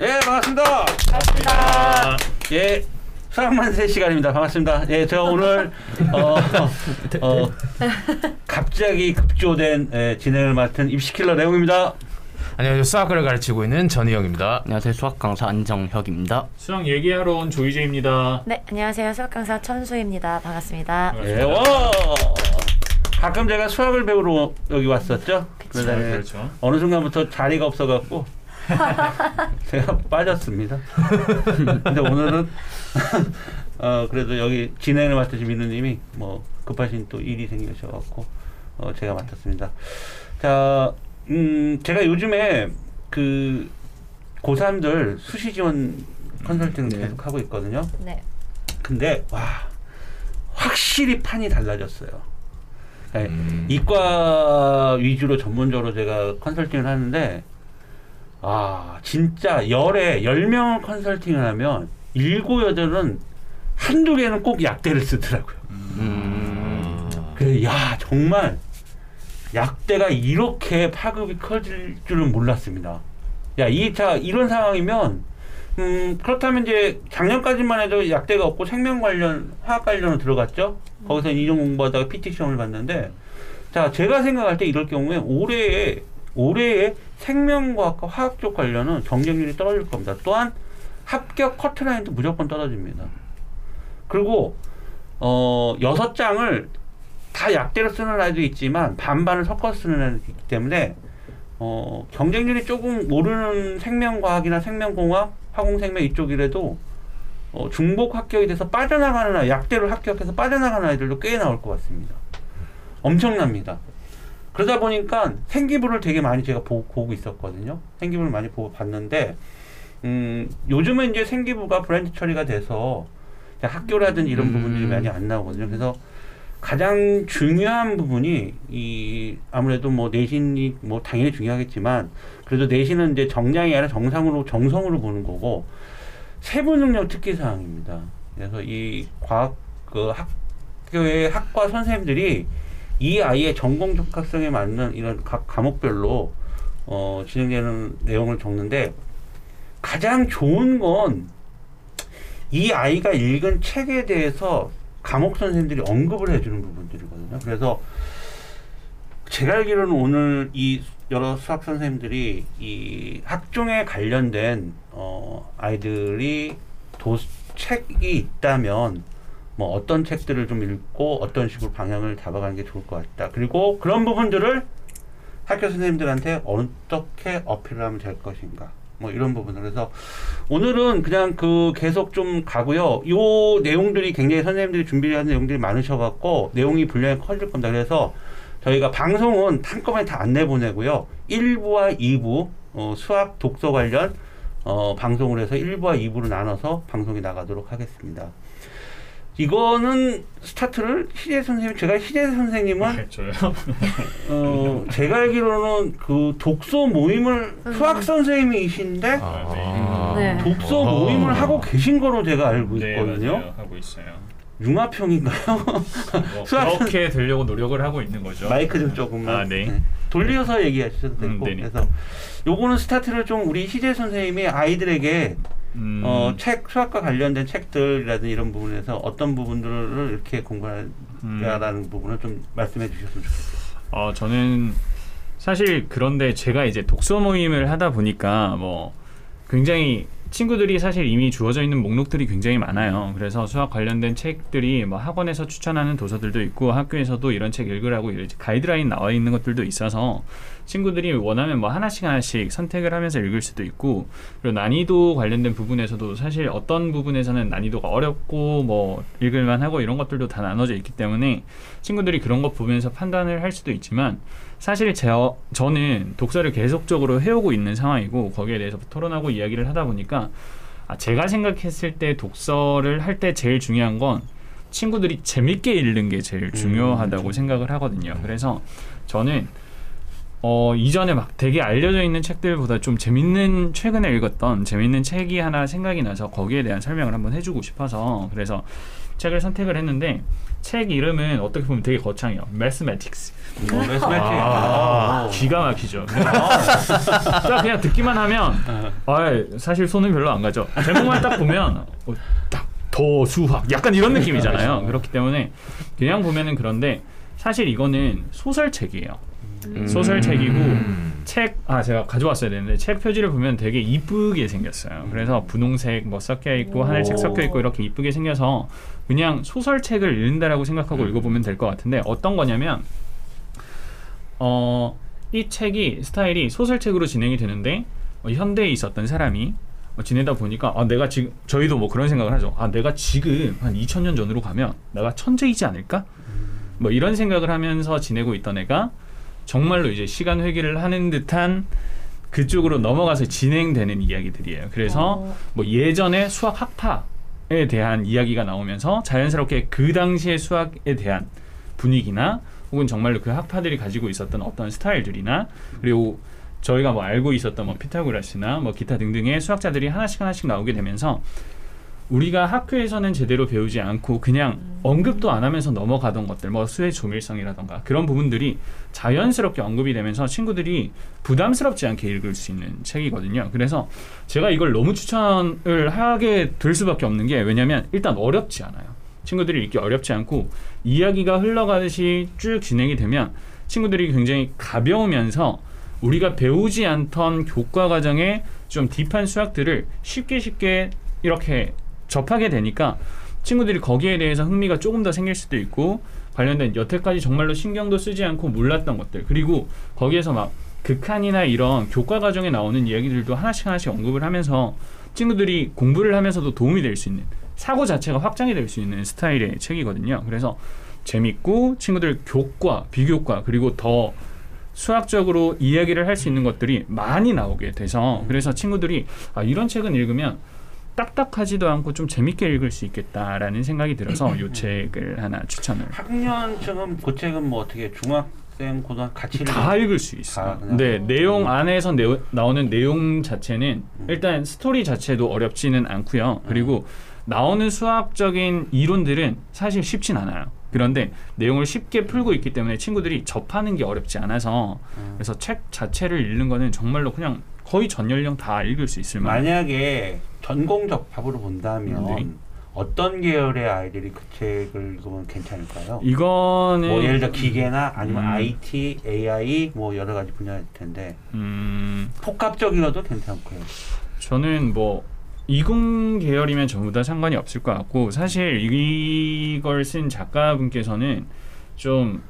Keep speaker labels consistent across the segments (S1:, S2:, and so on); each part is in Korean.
S1: 예, 반갑습니다.
S2: 반갑습니다.
S1: 예, 수학만세 시간입니다. 반갑습니다. 예, 제가 오늘 어, 어, 갑자기 급조된 예, 진행을 맡은 입시킬러 내용입니다.
S3: 안녕하세요. 수학을 가르치고 있는 전희영입니다.
S4: 안녕하세요. 수학 강사 안정혁입니다.
S2: 수학 얘기하러 온 조이재입니다.
S5: 네, 안녕하세요. 수학 강사 천수입니다. 반갑습니다.
S1: 예, 와. 가끔 제가 수학을 배우러 여기 왔었죠. 그러다
S2: 네, 그렇죠.
S1: 어느 순간부터 자리가 없어갖고 제가 빠졌습니다. 근데 오늘은 어 그래도 여기 진행을 맡으신 민우님이 뭐 급하신 또 일이 생기셔갖고 어 제가 맡았습니다. 자, 음 제가 요즘에 그 고3들 수시 지원 컨설팅을
S4: 네.
S1: 계속 하고 있거든요.
S5: 네.
S1: 근데 와 확실히 판이 달라졌어요. 네,
S3: 음.
S1: 이과 위주로 전문적으로 제가 컨설팅을 하는데 아 진짜 열에 열 명을 컨설팅을 하면 일곱 여덟은 한두 개는 꼭 약대를 쓰더라고요.
S4: 음.
S1: 그야 정말 약대가 이렇게 파급이 커질 줄은 몰랐습니다. 야, 이, 자, 이런 상황이면, 음, 그렇다면 이제 작년까지만 해도 약대가 없고 생명 관련, 화학 관련으로 들어갔죠? 거기서 이종 공부하다가 PT 시험을 봤는데, 자, 제가 생각할 때 이럴 경우에 올해에, 올해에 생명과학과 화학 쪽 관련은 경쟁률이 떨어질 겁니다. 또한 합격 커트라인도 무조건 떨어집니다. 그리고, 어, 여섯 장을 다 약대로 쓰는 아이도 있지만 반반을 섞어서 쓰는 아이도 있기 때문에 어, 경쟁률이 조금 오르는 생명과학이나 생명공학, 화공생명 이쪽이라도 어, 중복 합격이 돼서 빠져나가는 아이, 약대로 합격해서 빠져나가는 아이들도 꽤 나올 것 같습니다. 엄청납니다. 그러다 보니까 생기부를 되게 많이 제가 보, 보고 있었거든요. 생기부를 많이 보고 봤는데, 음, 요즘은 이제 생기부가 브랜드 처리가 돼서 학교라든지 이런
S4: 음.
S1: 부분들이 많이 안 나오거든요. 그래서 가장 중요한 부분이 이 아무래도 뭐 내신이 뭐 당연히 중요하겠지만 그래도 내신은 이제 정량이 아니라 정상으로 정성으로 보는 거고 세부 능력 특기 사항입니다. 그래서 이 과학 그 학교의 학과 선생님들이 이 아이의 전공 적합성에 맞는 이런 각 과목별로 어 진행되는 내용을 적는데 가장 좋은 건 이 아이가 읽은 책에 대해서 과목 선생님들이 언급을 해주는 부분들이거든요. 그래서 제가 알기로는 오늘 이 여러 수학 선생님들이 이 학종에 관련된 어 아이들이 도 책이 있다면 뭐 어떤 책들을 좀 읽고 어떤 식으로 방향을 잡아가는 게 좋을 것 같다. 그리고 그런 부분들을 학교 선생님들한테 어떻게 어필을 하면 될 것인가. 뭐 이런 부분들 그래서 오늘은 그냥 그 계속 좀 가고요. 요 내용들이 굉장히 선생님들이 준비한 내용들이 많으셔 갖고 내용이 분량이 커질 겁니다. 그래서 저희가 방송은 한꺼번에 다 안 내보내고요. 1부와 2부 어, 수학 독서 관련 어, 방송을 해서 1부와 2부로 나눠서 방송이 나가도록 하겠습니다. 이거는 스타트를 희재 선생님, 제가 희재 선생님은
S2: 네, 저요.
S1: 어, 제가 알기로는 그 독서 모임을 수학 선생님이신데
S3: 아.
S5: 네.
S1: 독서
S3: 어허.
S1: 모임을 하고 계신 거로 제가 알고
S2: 네,
S1: 있거든요.
S2: 맞아요. 하고 있어요.
S1: 융합형인가요?
S2: 뭐
S1: 수학
S2: 그렇게 되려고 노력을 하고 있는 거죠.
S1: 마이크 좀 조금만
S2: 아, 네.
S1: 네. 돌려서 얘기하셔도 되고
S2: 음, 네네.
S1: 그래서 요거는 스타트를 좀 우리 희재 선생님이 아이들에게
S2: 음,
S1: 어, 책 수학과 관련된 책들이라든지 이런 부분에서 어떤 부분들을 이렇게
S2: 음.
S1: 공부하라는 부분을 좀 말씀해 주셨으면 좋겠어요.
S2: 어, 저는 사실 그런데 제가 이제 독서 모임을 하다 보니까 뭐 굉장히 친구들이 사실 이미 주어져 있는 목록들이 굉장히 많아요. 그래서 수학 관련된 책들이 뭐 학원에서 추천하는 도서들도 있고 학교에서도 이런 책 읽으라고 이렇게 가이드라인 나와 있는 것들도 있어서 친구들이 원하면 뭐 하나씩 하나씩 선택을 하면서 읽을 수도 있고 그리고 난이도 관련된 부분에서도 사실 어떤 부분에서는 난이도가 어렵고 뭐 읽을만 하고 이런 것들도 다 나눠져 있기 때문에 친구들이 그런 거 보면서 판단을 할 수도 있지만 사실 제, 저는 독서를 계속적으로 해오고 있는 상황이고 거기에 대해서 토론하고 이야기를 하다 보니까 아, 제가 생각했을 때 독서를 할 때 제일 중요한 건 친구들이 재밌게 읽는 게 제일 중요하다고 생각을 하거든요. 그래서 저는 어, 이전에 막 되게 알려져 있는 책들보다 좀 재밌는 최근에 읽었던 재밌는 책이 하나 생각이 나서 거기에 대한 설명을 한번 해주고 싶어서 그래서 책을 선택을 했는데 책 이름은 어떻게 보면 되게 거창해요. Mathematics.
S1: 뭐 매스매치.
S3: 아.
S2: 기가 막히죠. 딱 그냥 듣기만 하면 아 사실 손은 별로 안 가죠. 제목만 딱 보면 어, 딱더 수학 약간 이런 느낌이잖아요. 그렇기 때문에 그냥 보면은 그런데 사실 이거는 소설책이에요.
S4: 음.
S2: 소설책이고
S3: 음.
S2: 책, 아, 제가 가져왔어야 되는데, 책 표지를 보면 되게 이쁘게 생겼어요. 그래서 분홍색 뭐 섞여 있고, 하늘색 섞여 있고, 이렇게 이쁘게 생겨서 그냥 소설책을 읽는다라고 생각하고 읽어보면 될 것 같은데, 어떤 거냐면, 어, 이 책이 스타일이 소설책으로 진행이 되는데, 어, 현대에 있었던 사람이 어, 지내다 보니까, 아, 내가 지금, 저희도 뭐 그런 생각을 하죠. 아, 내가 지금 한 2000년 전으로 가면 내가 천재이지 않을까? 뭐 이런 생각을 하면서 지내고 있던 애가 정말로 이제 시간 회귀를 하는 듯한 그쪽으로 넘어가서 진행되는 이야기들이에요. 그래서
S5: 어.
S2: 뭐 예전에 수학 학파에 대한 이야기가 나오면서 자연스럽게 그 당시의 수학에 대한 분위기나 혹은 정말로 그 학파들이 가지고 있었던 어떤 스타일들이나 그리고 저희가 뭐 알고 있었던 뭐 피타고라스나 뭐 기타 등등의 수학자들이 하나씩 하나씩 나오게 되면서 우리가 학교에서는 제대로 배우지 않고 그냥 언급도 안 하면서 넘어가던 것들 뭐 수의 조밀성이라던가 그런 부분들이 자연스럽게 언급이 되면서 친구들이 부담스럽지 않게 읽을 수 있는 책이거든요. 그래서 제가 이걸 너무 추천을 하게 될 수밖에 없는 게 왜냐면 일단 어렵지 않아요. 친구들이 읽기 어렵지 않고 이야기가 흘러가듯이 쭉 진행이 되면 친구들이 굉장히 가벼우면서 우리가 배우지 않던 교과 과정의 좀 딥한 수학들을 쉽게 쉽게 이렇게 접하게 되니까 친구들이 거기에 대해서 흥미가 조금 더 생길 수도 있고 관련된 여태까지 정말로 신경도 쓰지 않고 몰랐던 것들 그리고 거기에서 막 극한이나 이런 교과 과정에 나오는 이야기들도 하나씩 하나씩 언급을 하면서 친구들이 공부를 하면서도 도움이 될 수 있는 사고 자체가 확장이 될 수 있는 스타일의 책이거든요. 그래서 재밌고 친구들 교과, 비교과 그리고 더 수학적으로 이야기를 할 수 있는 것들이 많이 나오게 돼서 그래서 친구들이 아 이런 책은 읽으면 딱딱하지도 않고 좀 재밌게 읽을 수 있겠다라는 생각이 들어서 이 책을 하나 추천을
S1: 학년층은 그 책은 뭐 어떻게 중학생, 고등학 같이
S2: 다 읽을 수 있어요. 네, 내용 안에서 내, 나오는 내용 자체는
S1: 음.
S2: 일단 스토리 자체도 어렵지는 않고요. 그리고 나오는 수학적인 이론들은 사실 쉽진 않아요. 그런데 내용을 쉽게 풀고 있기 때문에 친구들이 접하는 게 어렵지 않아서
S1: 음.
S2: 그래서 책 자체를 읽는 거는 정말로 그냥 거의 전 연령 다 읽을 수 있을 만한
S1: 만약에 전공 적합으로 본다면
S2: 네.
S1: 어떤 계열의 아이들이 그 책을 읽으면 괜찮을까요?
S2: 이거는
S1: 뭐 예를 들어 기계나 아니면
S2: 음.
S1: IT, AI 뭐 여러 가지 분야일 텐데
S2: 음,
S1: 복합적이어도 괜찮고요.
S2: 저는 뭐 이공 계열이면 전부 다 상관이 없을 것 같고 사실 이걸 쓴 작가분께서는 좀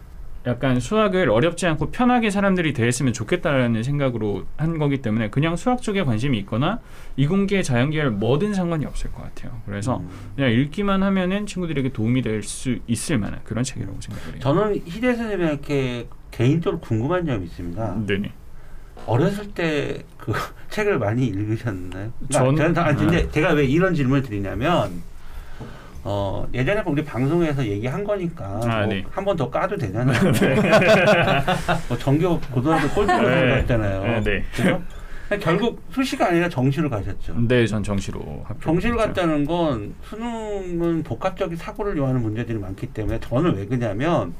S2: 약간 수학을 어렵지 않고 편하게 사람들이 대했으면 좋겠다라는 생각으로 한 거기 때문에 그냥 수학 쪽에 관심이 있거나 이공계 자연계열 뭐든 상관이 없을 것 같아요. 그래서
S1: 음.
S2: 그냥 읽기만 하면은 친구들에게 도움이 될 수 있을 만한 그런 책이라고 생각을 해요.
S1: 저는 희대 선생님에게 개인적으로 궁금한 점이 있습니다.
S2: 네네.
S1: 어렸을 때 그 책을 많이 읽으셨나요?
S2: 전-
S1: 저는 아, 근데
S2: 네.
S1: 제가 왜 이런 질문을 드리냐면 어 예전에 우리 방송에서 얘기한 거니까
S2: 아, 네.
S1: 한번 더 까도 되잖아요. 뭐 정교 고등학교 꼴찌로
S2: 네.
S1: 갔잖아요.
S2: 네, 네.
S1: 그죠? 결국 수시가 아니라 정시로 가셨죠.
S2: 네, 전 정시로.
S1: 정시를 갔다는 건 수능은 복합적인 사고를 요하는 문제들이 많기 때문에 저는 왜 그러냐면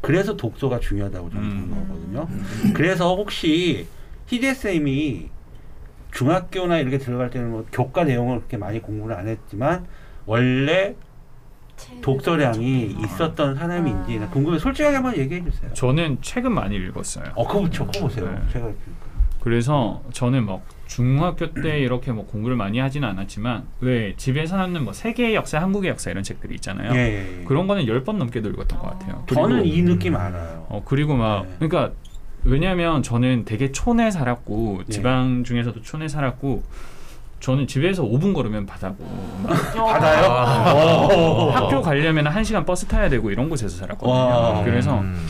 S1: 그래서 독서가 중요하다고 저는
S2: 음.
S1: 생각하거든요. 그래서 혹시 희재 쌤이 중학교나 이렇게 들어갈 때는 뭐 교과 내용을 그렇게 많이 공부를 안 했지만 원래 독서량이 있었던 사람인지 나 궁금해. 솔직하게 한번 얘기해 주세요.
S2: 저는 책은 많이 읽었어요.
S1: 어, 그거 적어 보세요.
S2: 네.
S1: 제가
S2: 그래서 저는 막 중학교 때 이렇게 뭐 공부를 많이 하지는 않았지만 왜 집에서 하는 뭐 세계의 역사, 한국의 역사 이런 책들이 있잖아요.
S1: 예, 예, 예.
S2: 그런 거는 열 번 넘게도 읽었던 것 같아요.
S1: 저는 이 느낌 알아요.
S2: 어 그리고 막
S1: 네.
S2: 그러니까 왜냐하면 저는 되게 촌에 살았고
S1: 네.
S2: 지방 중에서도 촌에 살았고 저는 집에서 5분 걸으면 바다고 막
S1: 받아요? 오.
S2: 학교 가려면 한 시간 버스 타야 되고 이런 곳에서 살았거든요.
S1: 와.
S2: 그래서
S3: 음.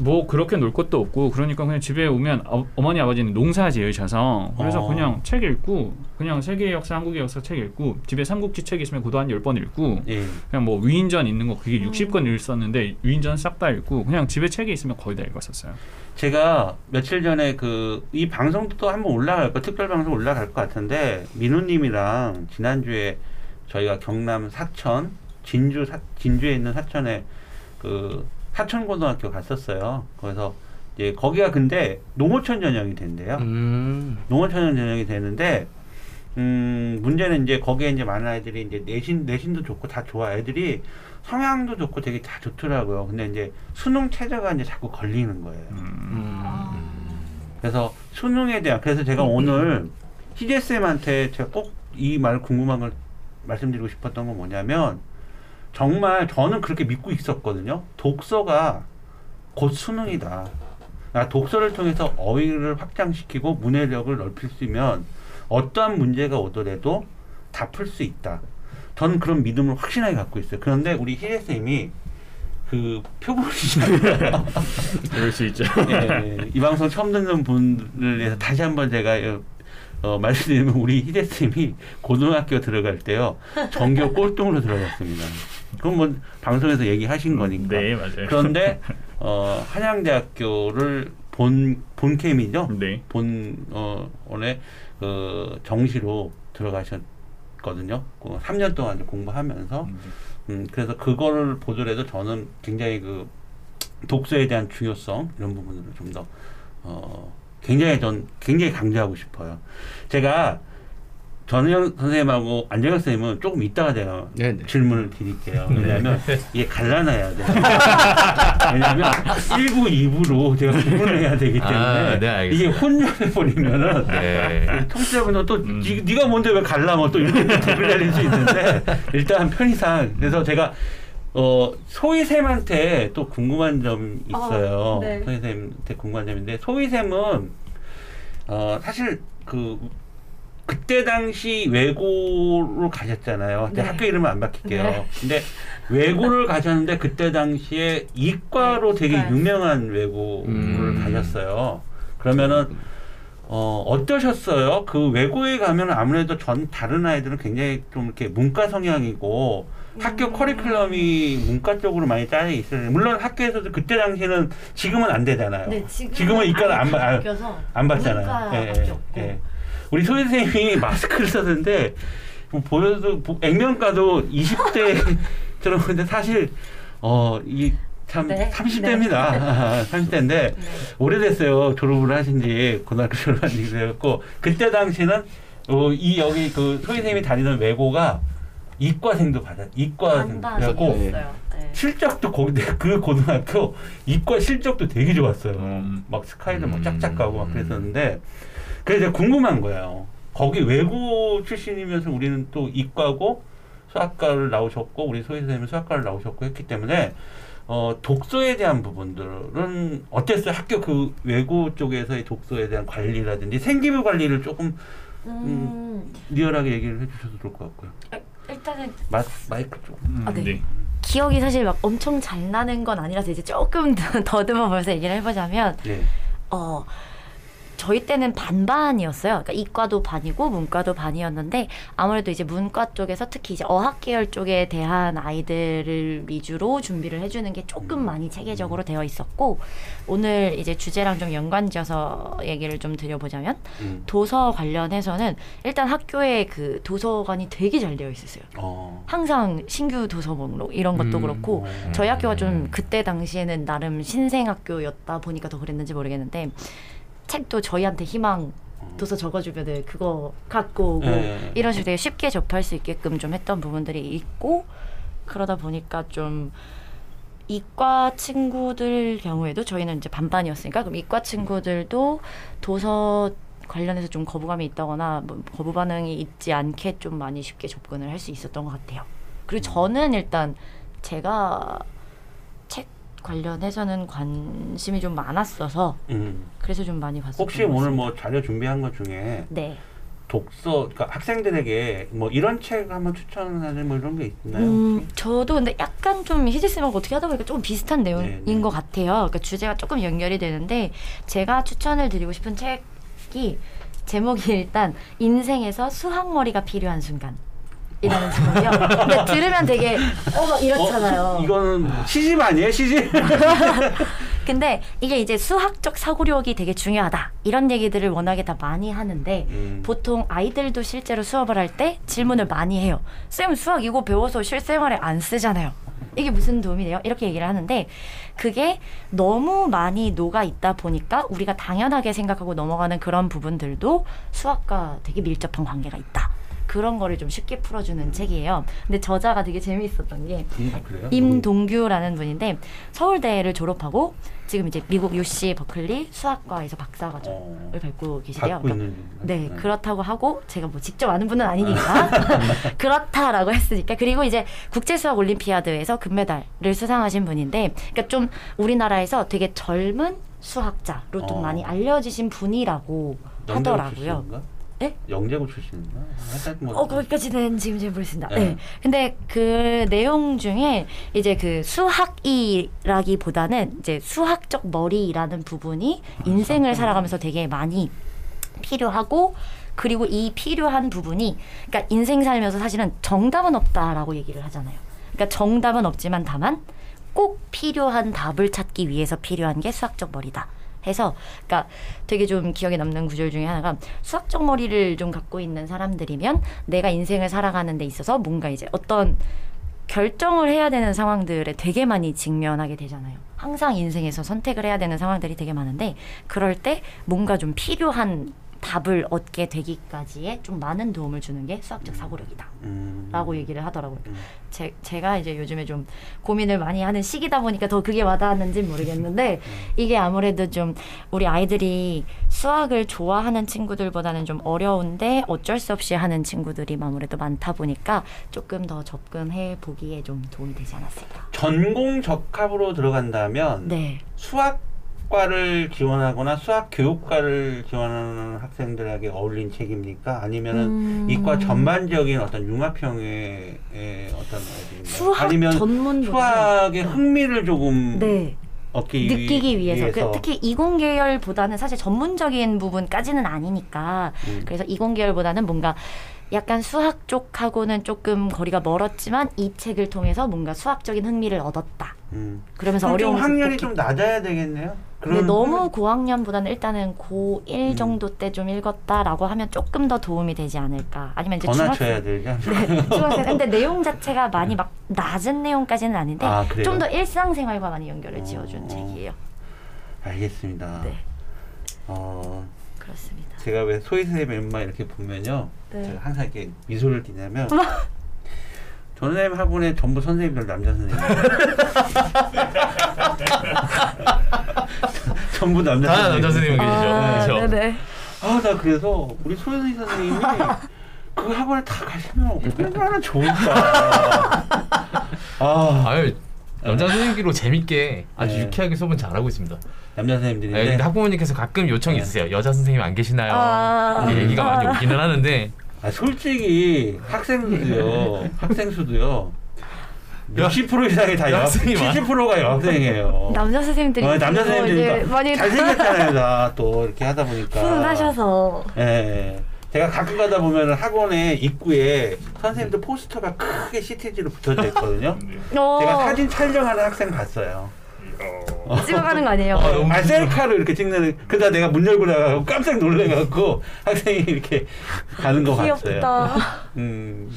S2: 뭐 그렇게 놀 것도 없고 그러니까 그냥 집에 오면 어, 어머니 아버지는 농사 지으셔서 그래서
S1: 어.
S2: 그냥 책 읽고 그냥 세계의 역사 한국의 역사 책 읽고 집에 삼국지 책 있으면 그도 한 열 번 읽고
S1: 예.
S2: 그냥 뭐 위인전 있는 거 그게 60권 읽었는데 위인전 싹 다 읽고 그냥 집에 책이 있으면 거의 다 읽었었어요.
S1: 제가 며칠 전에 그 이 방송도 또 한번 올라갈 거 특별 방송 올라갈 것 같은데 민우님이랑 지난주에 저희가 경남 사천 진주 사, 진주에 있는 사천에 그 사천고등학교 갔었어요. 그래서 이제 거기가 근데 농어촌 전형이 된대요.
S4: 음.
S1: 농어촌 전형이 되는데 음 문제는 이제 거기에 이제 많은 아이들이 이제 내신 내신도 좋고 다 좋아 애들이 성향도 좋고 되게 다 좋더라고요. 근데 이제 수능 최저가 이제 자꾸 걸리는 거예요.
S2: 음.
S1: 그래서 수능에 대한 그래서 제가 오늘 희재 쌤한테 제가 꼭 이 말 궁금한 걸 말씀드리고 싶었던 건 뭐냐면 정말 저는 그렇게 믿고 있었거든요. 독서가 곧 수능이다. 아, 독서를 통해서 어휘를 확장시키고 문해력을 넓힐 수 있으면 어떠한 문제가 오더라도 다 풀 수 있다. 저는 그런 믿음을 확신하게 갖고 있어요. 그런데 우리 희재 쌤이 그 표본이잖아요.
S2: 그럴 수 있죠.
S1: 예, 이 방송 처음 듣는 분을 위해서 다시 한번 제가 어, 어, 말씀드리면 우리 희대 쌤이 고등학교 들어갈 때요 전교 꼴등으로 들어갔습니다. 그건 뭐 방송에서 얘기하신 거니까.
S2: 네, 맞아요.
S1: 그런데 어, 한양대학교를 본 본캠이죠.
S2: 네.
S1: 본 어, 원래 그 정시로 들어가셨거든요. 그 3년 동안 공부하면서 음, 그래서 그거를 보더라도 저는 굉장히 그 독서에 대한 중요성 이런 부분을 좀더 어, 굉장히 전 굉장히 강조하고 싶어요. 제가 전우영 선생님하고 안정혁 선생님은 조금 이따가 제가
S4: 네네.
S1: 질문을 드릴게요. 왜냐하면 이게 갈라놔야 돼요. 왜냐하면 1부, 2부로 제가 구분을 해야 되기 때문에
S3: 아, 네.
S1: 이게 혼전해 버리면은
S3: 네.
S1: 청취자분은 또
S2: 음.
S1: 니, 네가 뭔데 왜 갈라면 또 이렇게 댓글 달릴 수 있는데 일단 편의상 그래서 제가 어 소희쌤한테 또 궁금한 점 있어요.
S5: 어, 네.
S1: 소희쌤한테 궁금한 점인데 소희쌤은 어 사실 그 그때 당시 외고로 가셨잖아요. 근데
S5: 네.
S1: 학교 이름은 안 밝힐게요.
S5: 네.
S1: 근데 외고를 가셨는데 그때 당시에 이과로
S5: 네,
S1: 되게
S5: 이과였어요.
S1: 유명한 외고를
S3: 음.
S1: 가셨어요. 그러면은 어, 어떠셨어요? 그 외고에 가면 아무래도 전 다른 아이들은 굉장히 좀 이렇게 문과 성향이고 학교
S5: 음.
S1: 커리큘럼이 문과 쪽으로 많이 짜여 있어요. 물론 학교에서도 그때 당시에는 지금은 안 되잖아요.
S5: 네, 지금은,
S1: 지금은 이과를 안, 봐- 아,
S5: 바뀌어서
S1: 안 받잖아요.
S5: 문과밖에 없고.
S1: 우리 소희 선생님이 마스크를 썼는데 뭐 보여도 보- 액면가도 20대 들어오는데 사실 어이 참
S5: 네.
S1: 30대입니다. 30대인데
S5: 네.
S1: 오래됐어요. 졸업을 하신 지 고등학교 졸업한 지 되었고 그때 당시는 어, 이 여기 그 소희 선생님이 다니던 외고가 이과생도 받아 이과생이었고.
S5: 네.
S1: 실적도 거기 그 고등학교 이과 실적도 되게 좋았어요.
S2: 음.
S1: 막 스카이도 막
S3: 음.
S1: 짝짝 가고 막 그랬었는데 그래서 제가 궁금한 거예요. 거기 외고 출신이면서 우리는 또 이과고 수학과를 나오셨고 우리 소희 선생님은 수학과를 나오셨고 했기 때문에 어, 독서에 대한 부분들은 어땠어요? 학교 그 외고 쪽에서의 독서에 대한 관리라든지 생기부 관리를 조금
S5: 음,
S1: 리얼하게 얘기를 해주셔도 좋을 것 같고요.
S5: 일단은
S1: 마, 마이크 쪽.
S2: 음,
S5: 아, 네.
S2: 네.
S5: 기억이 사실 막 엄청 잘 나는 건 아니라서 이제 조금 더 더듬어 보면서 얘기를 해보자면
S1: 네.
S5: 어 저희 때는 반반이었어요. 그러니까 이과도 반이고 문과도 반이었는데 아무래도 이제 문과 쪽에서 특히 이제 어학 계열 쪽에 대한 아이들을 위주로 준비를 해주는 게 조금 많이 체계적으로 되어 있었고 오늘 이제 주제랑 좀 연관지어서 얘기를 좀 드려보자면
S1: 음.
S5: 도서 관련해서는 일단 학교에 그 도서관이 되게 잘 되어 있었어요.
S1: 어.
S5: 항상 신규 도서 목록 이런 것도
S3: 음.
S5: 그렇고
S1: 음.
S5: 저희 학교가 좀 그때 당시에는 나름 신생 학교였다 보니까 더 그랬는지 모르겠는데 책도 저희한테 희망 도서 적어주면은 그거 갖고 오고
S1: 네.
S5: 이런 식으로 되게 쉽게 접할 수 있게끔 좀 했던 부분들이 있고 그러다 보니까 좀 이과 친구들 경우에도 저희는 이제 반반이었으니까 그럼 이과 친구들도 도서 관련해서 좀 거부감이 있다거나 뭐 거부 반응이 있지 않게 좀 많이 쉽게 접근을 할 수 있었던 것 같아요. 그리고 저는 일단 제가 책 관련해서는 관심이 좀 많았어서
S1: 음.
S5: 그래서 좀 많이 봤었던
S1: 혹시
S5: 것
S1: 오늘. 뭐 자료 준비한 것 중에
S5: 네.
S1: 독서, 그러니까 학생들에게 뭐 이런 책 한번 추천하는 뭐 이런 게 있나요?
S5: 음, 저도 근데 약간 좀 희재 쌤하고 어떻게 하다 보니까 조금 비슷한 내용인
S1: 네, 네.
S5: 것 같아요. 그러니까 주제가 조금 연결이 되는데 제가 추천을 드리고 싶은 책이 제목이 일단 인생에서 수학머리가 필요한 순간. 이라는 제목이요. 근데 들으면 되게 어막 이렇잖아요.
S1: 어, 이거는 시집 아니에요? 시집?
S5: 근데 이게 이제 수학적 사고력이 되게 중요하다. 이런 얘기들을 워낙에 다 많이 하는데
S1: 음.
S5: 보통 아이들도 실제로 수업을 할 때 질문을 많이 해요. 쌤 수학 이거 배워서 실생활에 안 쓰잖아요. 이게 무슨 도움이 돼요? 이렇게 얘기를 하는데 그게 너무 많이 녹아 있다 보니까 우리가 당연하게 생각하고 넘어가는 그런 부분들도 수학과 되게 밀접한 관계가 있다. 그런 거를 좀 쉽게 풀어주는 책이에요. 근데 저자가 되게 재미있었던 게
S1: 음, 그래요?
S5: 임동규라는 분인데 서울대를 졸업하고 지금 이제 미국 UC 버클리 수학과에서 박사 과정을
S1: 어,
S5: 밟고 계시대요. 그러니까
S1: 있는
S5: 네, 그렇다고 하고 제가 뭐 직접 아는 분은 아니니까 그렇다라고 했으니까 그리고 이제 국제 수학 올림피아드에서 금메달을 수상하신 분인데 그러니까 좀 우리나라에서 되게 젊은 수학자로 좀
S1: 어.
S5: 많이 알려지신 분이라고 하더라고요. 네?
S1: 영재고 출신인가?
S5: 뭐어 거기까지는 지금 잘 모르겠습니다.
S1: 네.
S5: 네. 근데 그 내용 중에 이제 그 수학이라기보다는 이제 수학적 머리라는 부분이 인생을 살아가면서 되게 많이 필요하고 그리고 이 필요한 부분이 그러니까 인생 살면서 사실은 정답은 없다라고 얘기를 하잖아요. 그러니까 정답은 없지만 다만 꼭 필요한 답을 찾기 위해서 필요한 게 수학적 머리다. 해서 그러니까 되게 좀 기억에 남는 구절 중에 하나가 수학적 머리를 좀 갖고 있는 사람들이면 내가 인생을 살아가는 데 있어서 뭔가 이제 어떤 결정을 해야 되는 상황들에 되게 많이 직면하게 되잖아요. 항상 인생에서 선택을 해야 되는 상황들이 되게 많은데 그럴 때 뭔가 좀 필요한 답을 얻게 되기까지에 좀 많은 도움을 주는 게 수학적 사고력이다.
S1: 음.
S5: 라고 얘기를 하더라고요.
S1: 음.
S5: 제, 제가 이제 요즘에 좀 고민을 많이 하는 시기다 보니까 더 그게 와닿았는지 모르겠는데 이게 아무래도 좀 우리 아이들이 수학을 좋아하는 친구들보다는 좀 어려운데 어쩔 수 없이 하는 친구들이 아무래도 많다 보니까 조금 더 접근해 보기에 좀 도움이 되지 않았을까.
S1: 전공 적합으로 들어간다면
S5: 네.
S1: 수학 과를 지원하거나 수학 교육과를 지원하는 학생들에게 어울린 책입니까? 아니면은
S5: 음.
S1: 이과 전반적인 어떤 융합형의 의 어떤?
S5: 수학
S1: 아니면
S5: 전문
S1: 수학의 흥미를 조금
S5: 네. 느끼기 위해서,
S1: 위해서.
S5: 그, 특히 이공 계열보다는 사실 전문적인 부분까지는 아니니까
S1: 음.
S5: 그래서 이공 계열보다는 뭔가 약간 수학 쪽하고는 조금 거리가 멀었지만 이 책을 통해서 뭔가 수학적인 흥미를 얻었다.
S1: 음.
S5: 그러면서 어려운
S1: 좀 학년이 좀 낮아야 되겠네요.
S5: 근데 너무 고학년보다는 일단은 고1
S1: 음.
S5: 정도 때 좀 읽었다라고 하면 조금 더 도움이 되지 않을까. 아니면 이제 중학생. 네, 중학생. 근데 내용 자체가 많이 막 낮은 내용까지는 아닌데
S1: 아, 그래요?
S5: 좀더 일상생활과 많이 연결을 지어준
S1: 어.
S5: 책이에요.
S1: 알겠습니다.
S5: 네,
S1: 어,
S5: 그렇습니다.
S1: 제가 왜 소희선의 멤버 이렇게 보면요.
S5: 네.
S1: 제가 항상 이렇게 미소를 띠냐면 전선생님 학원에 전부 선생님들 남자 선생님. 전부 남자
S3: 다
S1: 선생님.
S3: 남자 선생님 계시죠.
S5: 아,
S3: 그렇죠.
S5: 네네.
S1: 아, 나 그래서 우리 소연이 선생님이 그 학원에 다 가시면 얼마나 좋을까. 아,
S3: 아유 남자 선생님끼로 재밌게 아주
S1: 네.
S3: 유쾌하게 수업은 잘하고 있습니다.
S1: 남자
S3: 네,
S1: 선생님들인데
S3: 근데 학부모님께서 가끔 요청이
S1: 네.
S3: 있으세요. 여자 선생님 안 계시나요?
S5: 아.
S3: 이렇게 얘기가 많이 오기는 하는데
S1: 아, 솔직히 학생수도요. 학생수도요. 60% 이상이 다 여학,
S3: 여학생이 많아.
S1: 70%가 여학생이에요.
S5: 남자 선생님들이
S1: 어, 남자
S5: 이제
S1: 선생님들이
S5: 많이
S1: 잘생겼잖아요, 다 또 이렇게 하다 보니까.
S5: 훈훈하셔서
S1: 예, 예. 제가 가끔 가다 보면 학원에 입구에 선생님들 포스터가 크게 CTG로 붙어져 있거든요.
S5: 어,
S1: 제가 사진 촬영하는 학생 봤어요.
S5: 찍어가는 거 아니에요?
S3: 어, 너무
S1: 아 셀카로 이렇게 찍는 그러다 내가 문 열고 나가고 깜짝 놀래갖고 학생이 이렇게 가는 거 봤어요.
S5: 귀엽다.
S1: 음,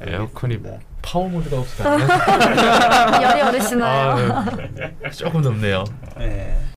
S3: 에어컨이. 파워 모드가 없어서.
S5: 열이 어르시나요?
S3: 아, 조금 덥네요.
S1: 네.